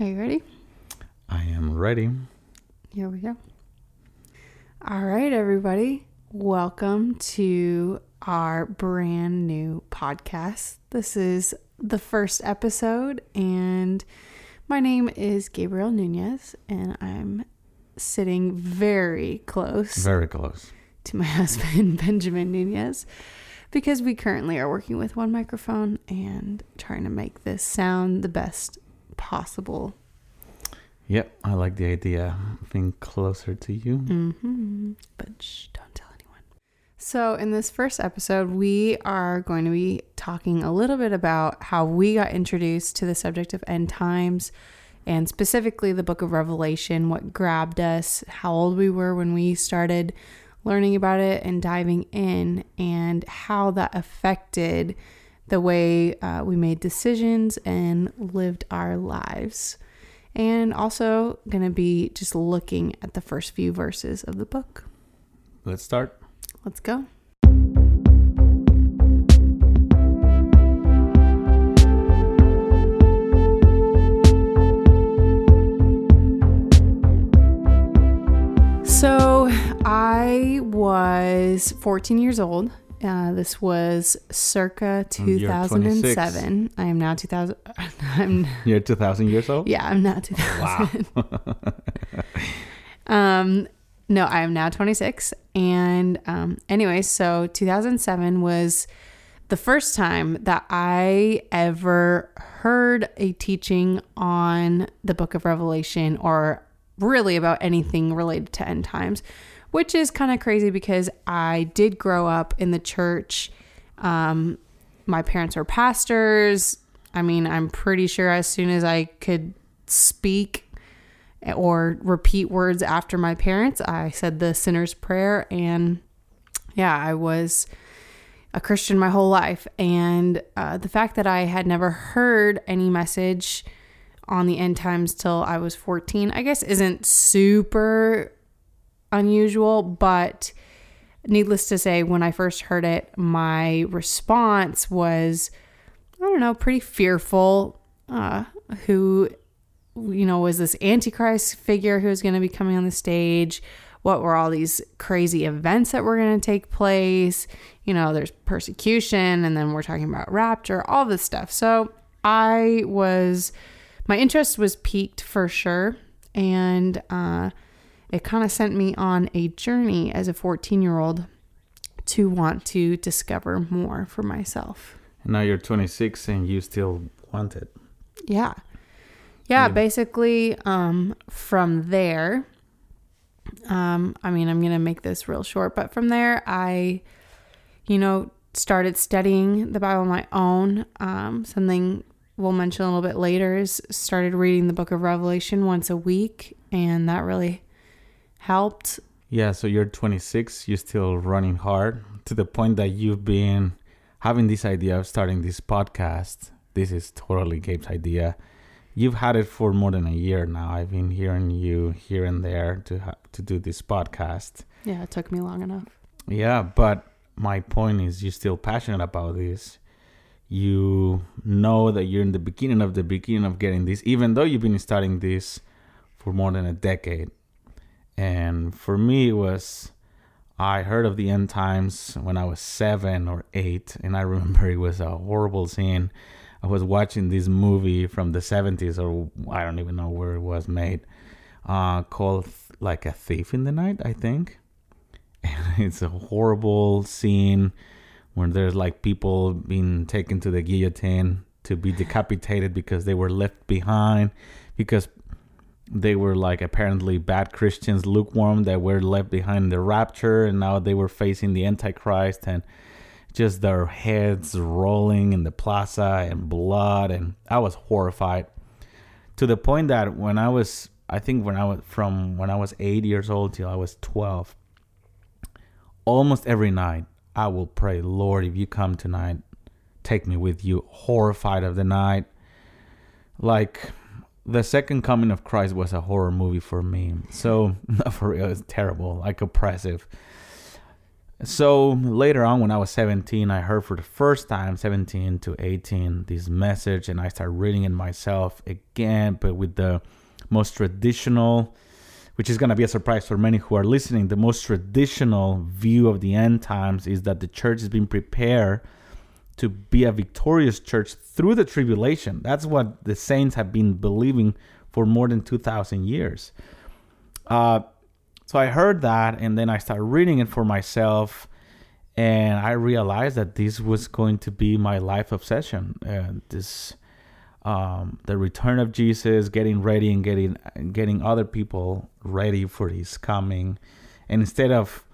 Are you ready? I am ready. Here we go. All right, everybody. Welcome to our brand new podcast. This is the first episode, and my name is Gabriel Nunez, and I'm sitting very close Very close. to my husband, Benjamin Nunez, because we currently are working with one microphone and trying to make this sound the best possible. Yep, I like the idea of being closer to you. hmm But shh, don't tell anyone. So, in this first episode, we are going to be talking a little bit about how we got introduced to the subject of end times and specifically the book of Revelation, what grabbed us, how old we were when we started learning about it and diving in, and how that affected the way uh, we made decisions and lived our lives and also going to be just looking at the first few verses of the book. Let's start. Let's go. So I was 14 years old. Uh, this was circa 2007. I am now 2000. I'm You're 2,000 years old? yeah, I'm not 2000. Wow. um, no, I am now 26. And um, anyway, so 2007 was the first time that I ever heard a teaching on the book of Revelation or really about anything related to end times, which is kind of crazy because I did grow up in the church. Um, my parents were pastors. I mean, I'm pretty sure as soon as I could speak or repeat words after my parents, I said the sinner's prayer. And yeah, I was a Christian my whole life. And uh, the fact that I had never heard any message on the end times till I was 14, I guess isn't super unusual, but needless to say, when I first heard it, my response was, I don't know, pretty fearful. Uh, who, you know, was this Antichrist figure who was going to be coming on the stage? What were all these crazy events that were going to take place? You know, there's persecution, and then we're talking about rapture, all this stuff. So I was, my interest was piqued for sure. And, uh, it kind of sent me on a journey as a 14 year old to want to discover more for myself. And now you're 26 and you still want it. Yeah. Yeah, Yeah. basically um from there um I mean, I'm going to make this real short, but from there I you know started studying the Bible on my own. Um something we'll mention a little bit later is started reading the book of Revelation once a week and that really helped. Yeah, so you're 26, you're still running hard to the point that you've been having this idea of starting this podcast. This is totally Gabe's idea. You've had it for more than a year now. I've been hearing you here and there to ha- to do this podcast. Yeah, it took me long enough. Yeah, but my point is you're still passionate about this. You know that you're in the beginning of the beginning of getting this, even though you've been studying this for more than a decade. And for me, it was I heard of the end times when I was seven or eight, and I remember it was a horrible scene. I was watching this movie from the 70s, or I don't even know where it was made, uh, called like a thief in the night, I think And it's a horrible scene where there's like people being taken to the guillotine to be decapitated because they were left behind because they were like apparently bad Christians, lukewarm that were left behind in the rapture, and now they were facing the Antichrist and just their heads rolling in the plaza and blood, and I was horrified to the point that when I was, I think when I was from when I was eight years old till I was twelve, almost every night I will pray, Lord, if you come tonight, take me with you. Horrified of the night, like the second coming of Christ was a horror movie for me. So for real, it's terrible, like oppressive. So later on, when I was 17, I heard for the first time, 17 to 18, this message, and I started reading it myself again, but with the most traditional, which is going to be a surprise for many who are listening. The most traditional view of the end times is that the church is being prepared to be a victorious church through the tribulation. That's what the saints have been believing for more than 2,000 years. Uh, so I heard that, and then I started reading it for myself, and I realized that this was going to be my life obsession. Uh, this, um, the return of Jesus, getting ready and getting getting other people ready for His coming, and instead of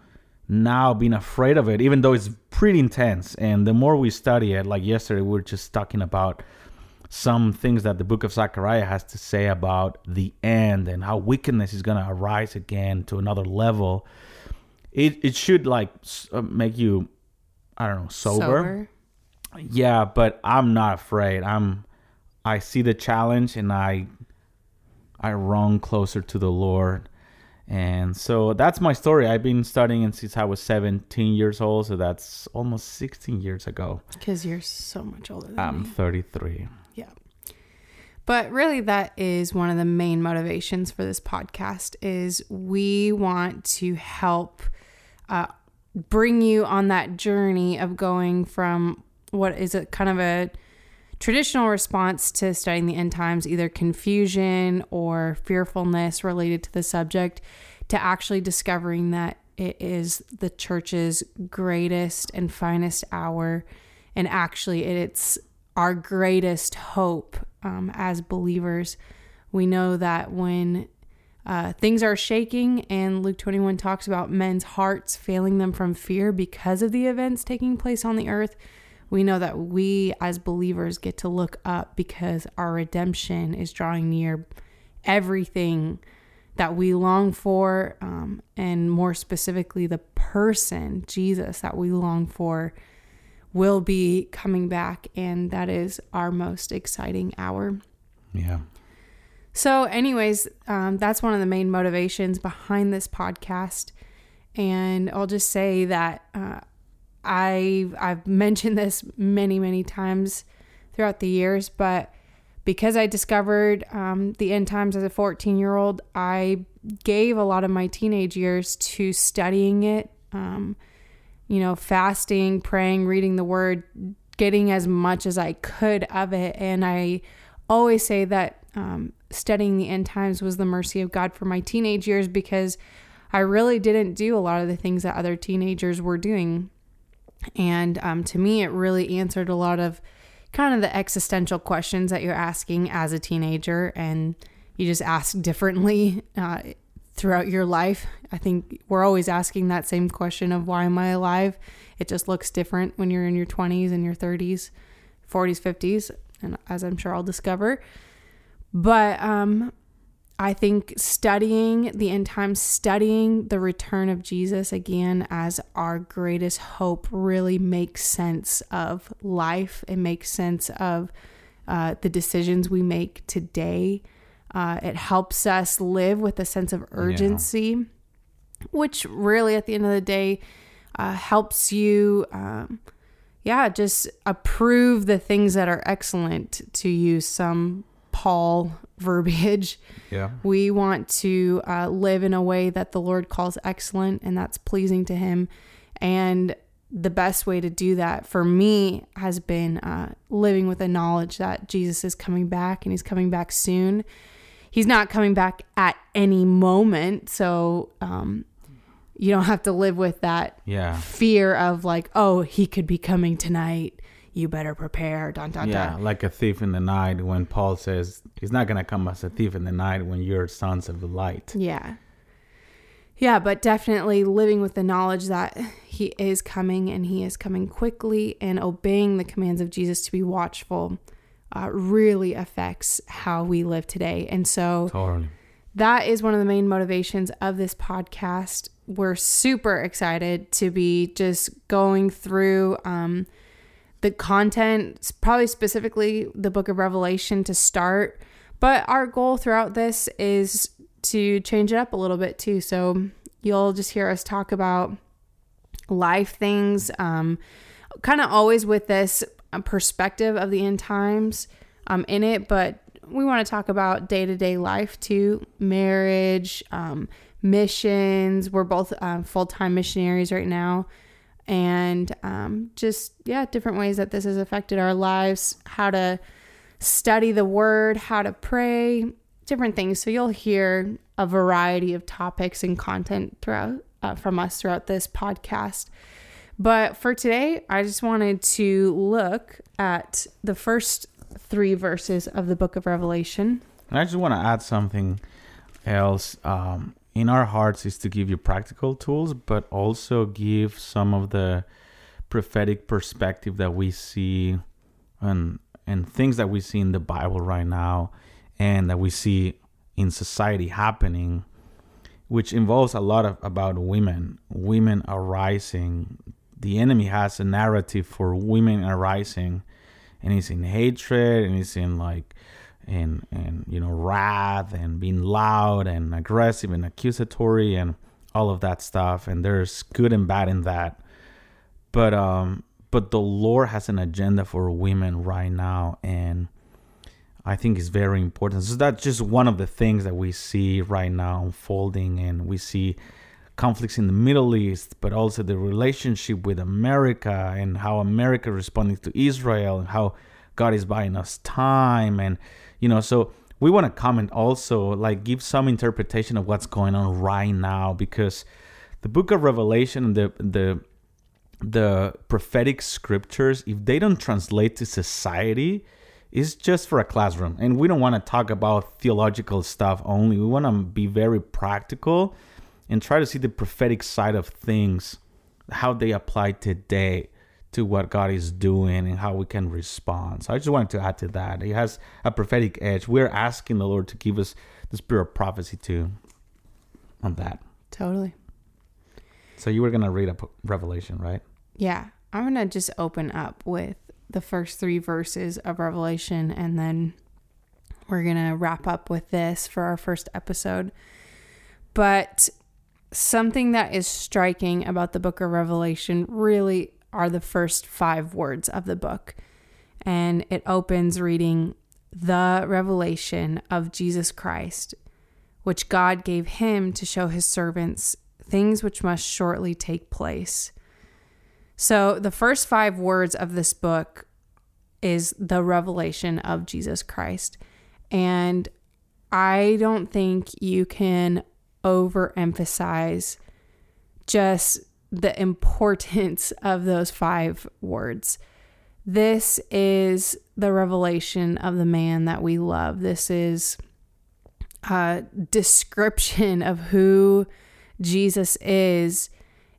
now being afraid of it, even though it's pretty intense, and the more we study it, like yesterday, we were just talking about some things that the book of Zechariah has to say about the end and how wickedness is going to arise again to another level. It it should like uh, make you I don't know, sober. sober. Yeah, but I'm not afraid. I'm I see the challenge and I I run closer to the Lord. And so that's my story. I've been studying since I was 17 years old, so that's almost 16 years ago. Because you're so much older than I'm me. 33. But really that is one of the main motivations for this podcast is we want to help uh, bring you on that journey of going from what is a kind of a traditional response to studying the end times, either confusion or fearfulness related to the subject, to actually discovering that it is the church's greatest and finest hour. And actually, it's our greatest hope um, as believers. We know that when uh, things are shaking, and Luke 21 talks about men's hearts failing them from fear because of the events taking place on the earth, we know that we as believers get to look up because our redemption is drawing near. Everything that we long for, um, and more specifically, the person, Jesus, that we long for will be coming back, and that is our most exciting hour. Yeah. So, anyways, um, that's one of the main motivations behind this podcast. And I'll just say that uh, I I've mentioned this many many times throughout the years, but because I discovered um, the end times as a 14 year old, I gave a lot of my teenage years to studying it. Um, you know, fasting, praying, reading the word, getting as much as I could of it. And I always say that um, studying the end times was the mercy of God for my teenage years because I really didn't do a lot of the things that other teenagers were doing. And um, to me, it really answered a lot of kind of the existential questions that you're asking as a teenager. And you just ask differently uh, throughout your life. I think we're always asking that same question of why am I alive? It just looks different when you're in your 20s and your 30s, 40s, 50s, and as I'm sure I'll discover. But um, I think studying the end times, studying the return of Jesus again as our greatest hope really makes sense of life. It makes sense of uh, the decisions we make today uh, it helps us live with a sense of urgency, yeah. which really, at the end of the day, uh, helps you, um, yeah, just approve the things that are excellent, to use some Paul verbiage. Yeah. We want to uh, live in a way that the Lord calls excellent and that's pleasing to Him. And the best way to do that for me has been uh, living with the knowledge that Jesus is coming back and He's coming back soon he's not coming back at any moment. So um, you don't have to live with that yeah. fear of like, oh, he could be coming tonight. You better prepare. Dun, dun, yeah, dun. like a thief in the night when Paul says he's not going to come as a thief in the night when you're sons of the light. Yeah. Yeah, but definitely living with the knowledge that he is coming and he is coming quickly and obeying the commands of Jesus to be watchful uh, really affects how we live today. And so totally. that is one of the main motivations of this podcast. We're super excited to be just going through um, the content, probably specifically the book of Revelation to start. But our goal throughout this is to change it up a little bit too. So you'll just hear us talk about life things, um, kind of always with this uh, perspective of the end times um, in it, but we want to talk about day to day life too, marriage, um, missions. We're both um, full time missionaries right now. And um, just, yeah, different ways that this has affected our lives, how to study the word, how to pray, different things. So you'll hear a variety of topics and content throughout uh, from us throughout this podcast. But for today, I just wanted to look at the first three verses of the book of Revelation. And I just want to add something else. Um, in our hearts is to give you practical tools, but also give some of the prophetic perspective that we see and and things that we see in the Bible right now and that we see in society happening, which involves a lot of about women. Women arising. The enemy has a narrative for women arising and it's in hatred and it's in like and and you know wrath and being loud and aggressive and accusatory and all of that stuff. And there's good and bad in that. But um but the lord has an agenda for women right now. And i think it's very important. So that's just one of the things that we see right now unfolding. And we see conflicts in the middle east but also the relationship with america and how america responding to israel and how god is buying us time and you know so we want to comment also like give some interpretation of what's going on right now because the book of revelation and the the the prophetic scriptures if they don't translate to society is just for a classroom. And we don't want to talk about theological stuff only. We want to be very practical and try to see the prophetic side of things how they apply today to what God is doing and how we can respond. So I just wanted to add to that. It has a prophetic edge. We're asking the Lord to give us the spirit of prophecy too on that. Totally. So you were going to read a Revelation, right? Yeah. I'm going to just open up with the first three verses of Revelation and then we're going to wrap up with this for our first episode. But something that is striking about the book of Revelation really are the first five words of the book. And it opens reading the revelation of Jesus Christ, which God gave him to show his servants things which must shortly take place. So, the first five words of this book is the revelation of Jesus Christ. And I don't think you can overemphasize just the importance of those five words. This is the revelation of the man that we love. This is a description of who Jesus is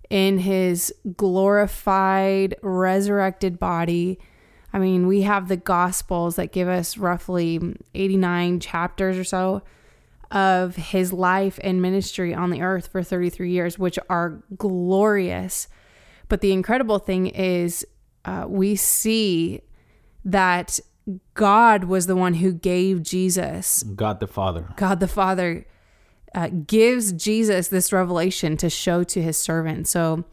in his glorified, resurrected body. I mean, we have the Gospels that give us roughly 89 chapters or so of his life and ministry on the earth for 33 years, which are glorious. But the incredible thing is, uh, we see that God was the one who gave Jesus. God the Father. God the Father uh, gives Jesus this revelation to show to his servant. So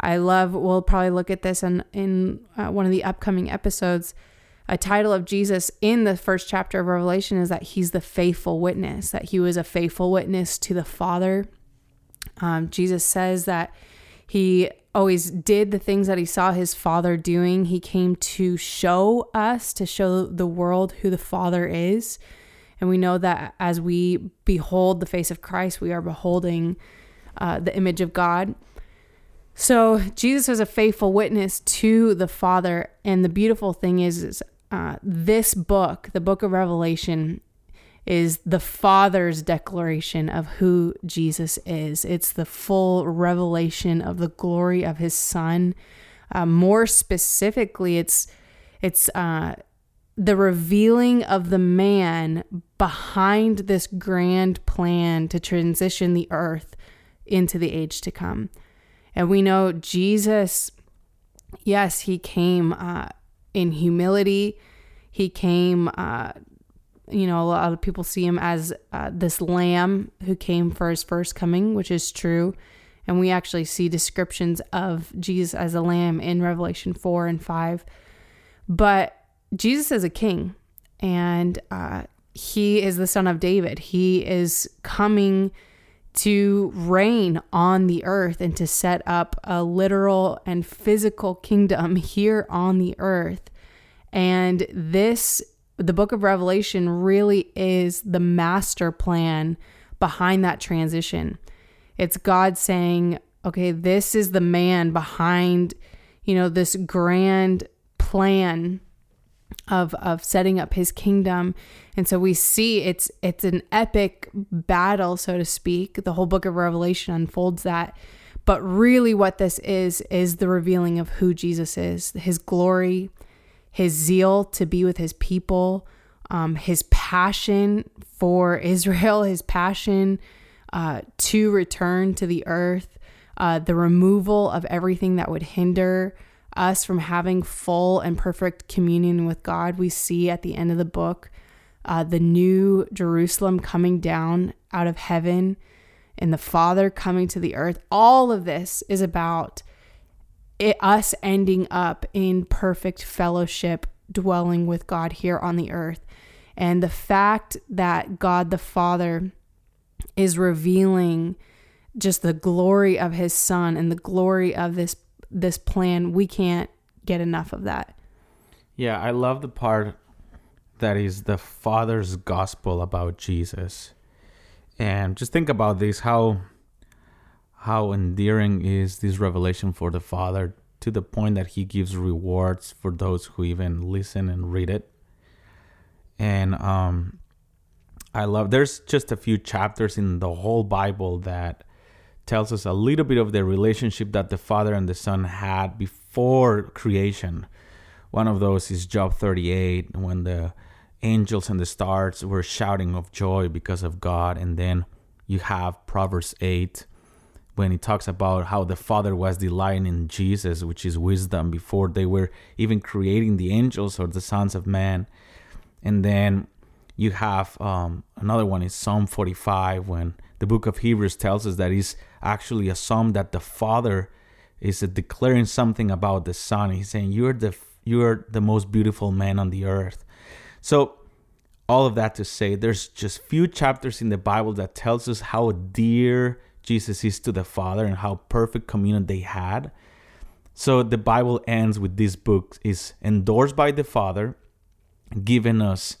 I love, we'll probably look at this in, in uh, one of the upcoming episodes a title of Jesus in the first chapter of Revelation is that he's the faithful witness, that he was a faithful witness to the Father. Um, Jesus says that he always did the things that he saw his Father doing. He came to show us, to show the world who the Father is. And we know that as we behold the face of Christ, we are beholding uh, the image of God. So Jesus was a faithful witness to the Father, and the beautiful thing is, is uh, this book, the book of Revelation, is the Father's declaration of who Jesus is. It's the full revelation of the glory of His Son. Uh, more specifically, it's it's uh, the revealing of the man behind this grand plan to transition the earth into the age to come. And we know Jesus, yes, he came uh, in humility. He came, uh, you know, a lot of people see him as uh, this lamb who came for his first coming, which is true. And we actually see descriptions of Jesus as a lamb in Revelation 4 and 5. But Jesus is a king, and uh, he is the son of David. He is coming to reign on the earth and to set up a literal and physical kingdom here on the earth. And this, the book of Revelation, really is the master plan behind that transition. It's God saying, okay, this is the man behind, you know, this grand plan of of setting up his kingdom. And so we see it's it's an epic battle, so to speak. The whole book of Revelation unfolds that. But really what this is is the revealing of who Jesus is, his glory, his zeal to be with his people, um, his passion for Israel, his passion uh, to return to the earth, uh, the removal of everything that would hinder us from having full and perfect communion with God. We see at the end of the book uh, the new Jerusalem coming down out of heaven and the Father coming to the earth. All of this is about it, us ending up in perfect fellowship, dwelling with God here on the earth. And the fact that God the Father is revealing just the glory of his son and the glory of this this plan we can't get enough of that. Yeah i love the part that is the father's gospel about jesus. And just think about this how how endearing is this revelation for the father to the point that he gives rewards for those who even listen and read it. And um I love there's just a few chapters in the whole Bible that tells us a little bit of the relationship that the Father and the Son had before creation. One of those is Job 38 when the angels and the stars were shouting of joy because of God and then you have Proverbs 8 when he talks about how the Father was delighting in Jesus, which is wisdom, before they were even creating the angels or the sons of man. And then you have um, another one is Psalm 45 when the book of Hebrews tells us that is actually a psalm that the Father is declaring something about the Son. He's saying you're the you're the most beautiful man on the earth. So all of that to say there's just few chapters in the Bible that tells us how dear Jesus is to the Father and how perfect communion they had. So the Bible ends with this book is endorsed by the Father, giving us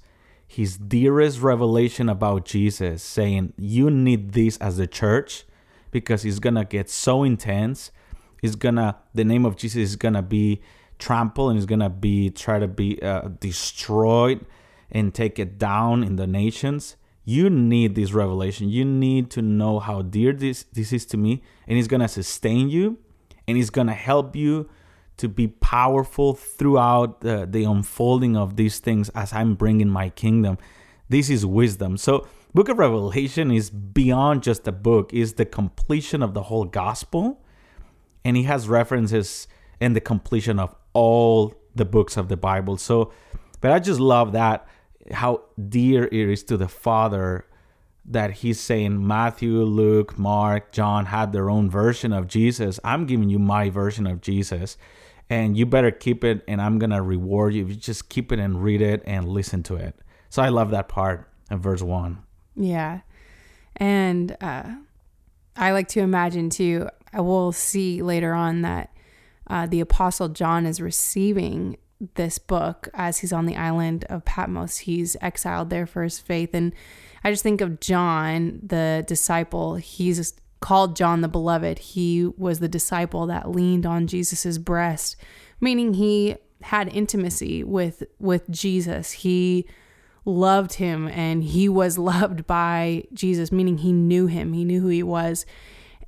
his dearest revelation about Jesus, saying, You need this as a church because it's gonna get so intense. It's gonna, the name of Jesus is gonna be trampled and it's gonna be, try to be uh, destroyed and take it down in the nations. You need this revelation. You need to know how dear this, this is to me, and it's gonna sustain you and it's gonna help you to be powerful throughout the, the unfolding of these things as I'm bringing my kingdom. This is wisdom. So, Book of Revelation is beyond just a book, is the completion of the whole gospel. And he has references in the completion of all the books of the Bible. So, but I just love that how dear it is to the Father that he's saying Matthew, Luke, Mark, John had their own version of Jesus. I'm giving you my version of Jesus and you better keep it and i'm gonna reward you if you just keep it and read it and listen to it so i love that part of verse one yeah and uh, i like to imagine too i will see later on that uh, the apostle john is receiving this book as he's on the island of patmos he's exiled there for his faith and i just think of john the disciple he's called John the Beloved. He was the disciple that leaned on Jesus's breast, meaning he had intimacy with with Jesus. He loved him and he was loved by Jesus, meaning he knew him. He knew who he was.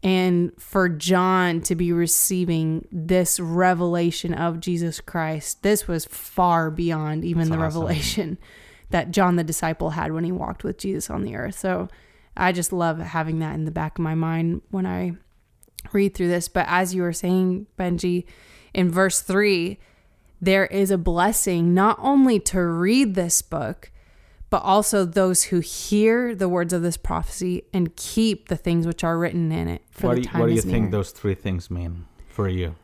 And for John to be receiving this revelation of Jesus Christ, this was far beyond even That's the awesome. revelation that John the disciple had when he walked with Jesus on the earth. So I just love having that in the back of my mind when I read through this. But as you were saying, Benji, in verse three, there is a blessing not only to read this book, but also those who hear the words of this prophecy and keep the things which are written in it. For what the do you, time what do you think near. those three things mean for you?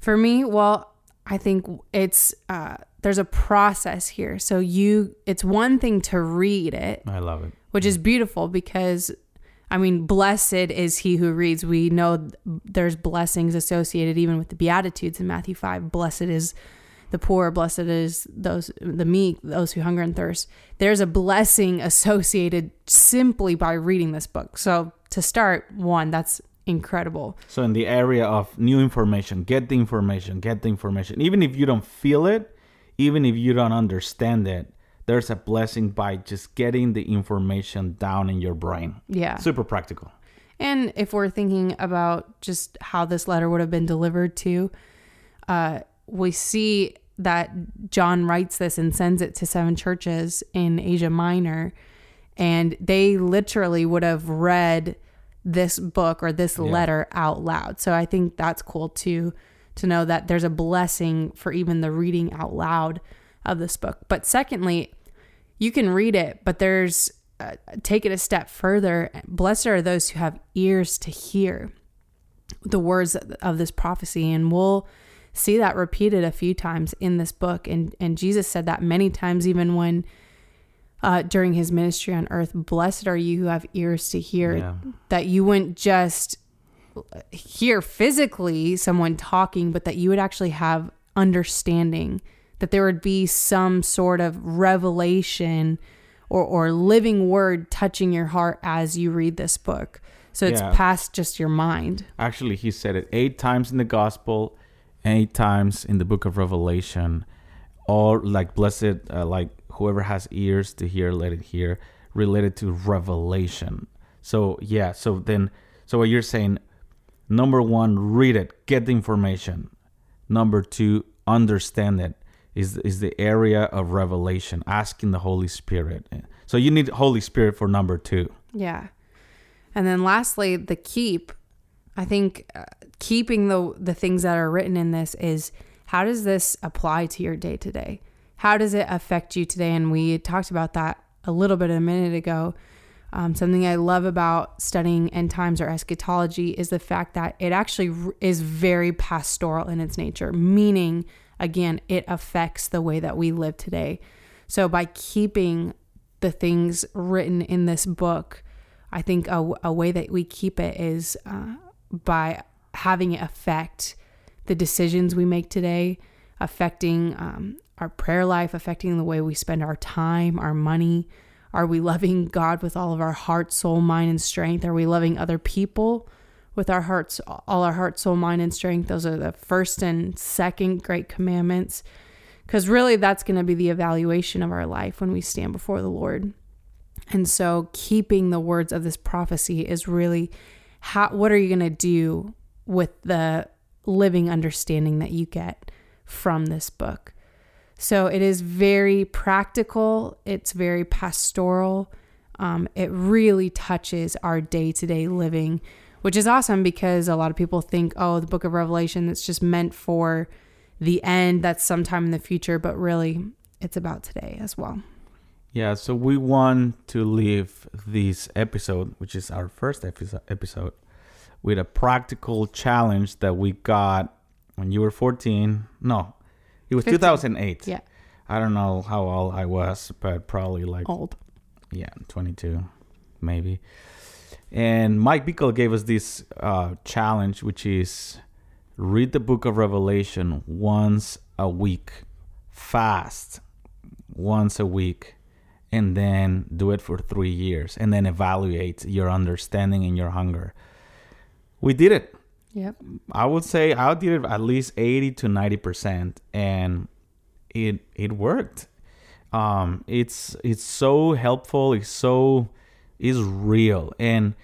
For me, well, I think it's uh, there's a process here. So you, it's one thing to read it, I love it. which is beautiful because I mean, blessed is he who reads. We know there's blessings associated even with the Beatitudes in Matthew 5. Blessed is the poor, blessed is those the meek, those who hunger and thirst. There's a blessing associated simply by reading this book. So to start, one, that's incredible. So in the area of new information, get the information, get the information. Even if you don't feel it, even if you don't understand it, there's a blessing by just getting the information down in your brain. Yeah. Super practical. And if we're thinking about just how this letter would have been delivered to, uh, we see that John writes this and sends it to seven churches in Asia Minor. And they literally would have read this book or this letter out loud. So I think that's cool too, to know that there's a blessing for even the reading out loud of this book. But secondly, you can read it, but there's uh, take it a step further. Blessed are those who have ears to hear the words of this prophecy, and we'll see that repeated a few times in this book. And and Jesus said that many times, even when uh, during his ministry on earth. Blessed are you who have ears to hear. Yeah. That you wouldn't just hear physically someone talking, but that you would actually have understanding. That there would be some sort of revelation or, or living word touching your heart as you read this book. So it's Yeah. past just your mind. Actually, he said it eight times in the gospel, eight times in the book of Revelation. All like blessed, uh, like whoever has ears to hear, let it hear, related to revelation. So, yeah, so then, so what you're saying, number one, read it, get the information. Number two, understand it is, is the area of revelation, asking the Holy Spirit. So you need Holy Spirit for number two. Yeah. And then lastly, the keep. I think uh, keeping the the things that are written in this is how does this apply to your day to day? How does it affect you today? And we talked about that a little bit a minute ago. Um, something I love about studying end times or eschatology is the fact that it actually is very pastoral in its nature, meaning, again, it affects the way that we live today. So by keeping the things written in this book, I think a, a way that we keep it is uh, by having it affect the decisions we make today, affecting um, our prayer life, affecting the way we spend our time, our money. Are we loving God with all of our heart, soul, mind, and strength? Are we loving other people with our hearts, all our heart, soul, mind, and strength? Those are the first and second great commandments. Because really, that's going to be the evaluation of our life when we stand before the Lord. And so, keeping the words of this prophecy is really how, what are you going to do with the living understanding that you get from this book? So, it is very practical, it's very pastoral. Um, it really touches our day to day living, which is awesome because a lot of people think, oh, the book of Revelation, that's just meant for the end, that's sometime in the future, but really, it's about today as well. Yeah, so we want to leave this episode, which is our first episode, episode, with a practical challenge that we got when you were 14. No, it was 15. 2008. Yeah. I don't know how old I was, but probably like, Old. yeah, 22, maybe. And Mike Bickle gave us this uh, challenge, which is read the book of Revelation once a week, fast, once a week and then do it for three years and then evaluate your understanding and your hunger. We did it. Yep. I would say I did it at least 80 to 90% and it it worked. Um it's it's so helpful, it's so is real and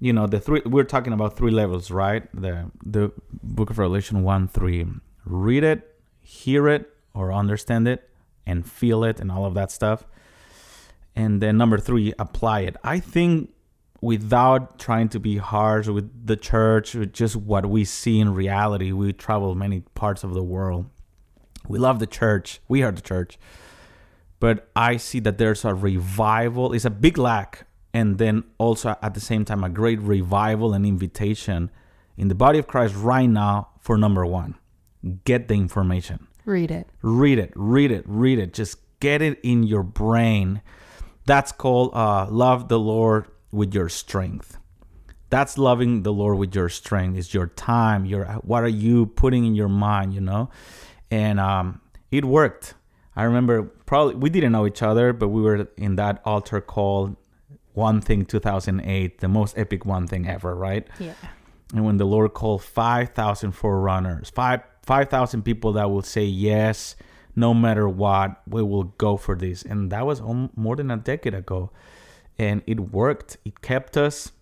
you know the three we're talking about three levels, right? The the book of Revelation 1 3 read it, hear it or understand it and feel it and all of that stuff and then number three apply it i think without trying to be harsh with the church with just what we see in reality we travel many parts of the world we love the church we are the church but I see that there's a revival. It's a big lack, and then also at the same time a great revival and invitation in the body of Christ right now for number one, get the information, Read it. read it, read it, read it. Just get it in your brain. That's called uh, love the Lord with your strength. That's loving the Lord with your strength. Is your time. Your what are you putting in your mind? You know, and um, it worked. I remember probably we didn't know each other, but we were in that altar call, One Thing 2008, the most epic one thing ever, right? Yeah. And when the Lord called 5,000 forerunners, five 5,000 people that will say yes, no matter what, we will go for this. And that was more than a decade ago. And it worked. It kept us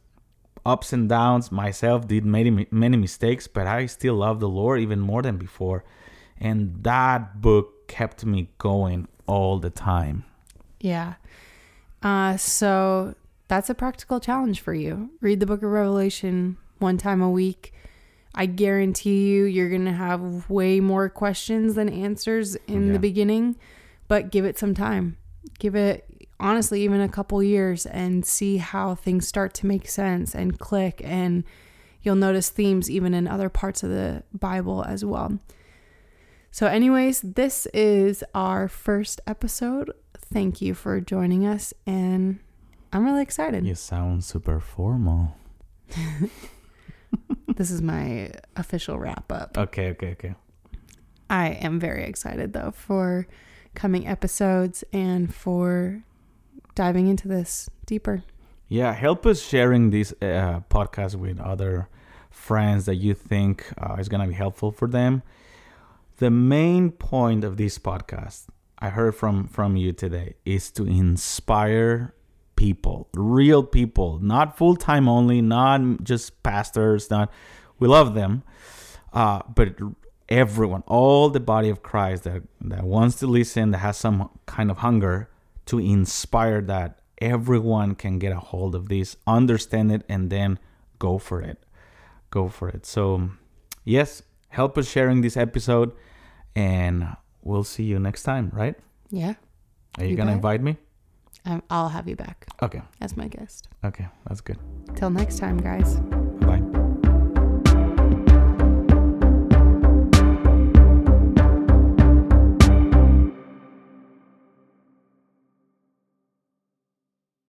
ups and downs. Myself did many, many mistakes, but I still love the Lord even more than before. And that book kept me going all the time. Yeah. Uh, so that's a practical challenge for you. Read the book of Revelation one time a week. I guarantee you, you're going to have way more questions than answers in Yeah. the beginning, but give it some time. Give it, honestly, even a couple years and see how things start to make sense and click. And you'll notice themes even in other parts of the Bible as well. So, anyways, this is our first episode. Thank you for joining us, and I'm really excited. You sound super formal. This is my official wrap up. Okay, okay, okay. I am very excited though for coming episodes and for diving into this deeper. Yeah, help us sharing this uh, podcast with other friends that you think uh, is going to be helpful for them. The main point of this podcast, I heard from from you today, is to inspire people, real people, not full time only, not just pastors. Not we love them, uh, but everyone, all the body of Christ that that wants to listen, that has some kind of hunger to inspire that everyone can get a hold of this, understand it, and then go for it. Go for it. So, yes, help us sharing this episode, and we'll see you next time, right? Yeah, Are you, You gonna invite me? um, I'll have you back Okay, as my guest. okay, that's good. Till next time, guys. Bye.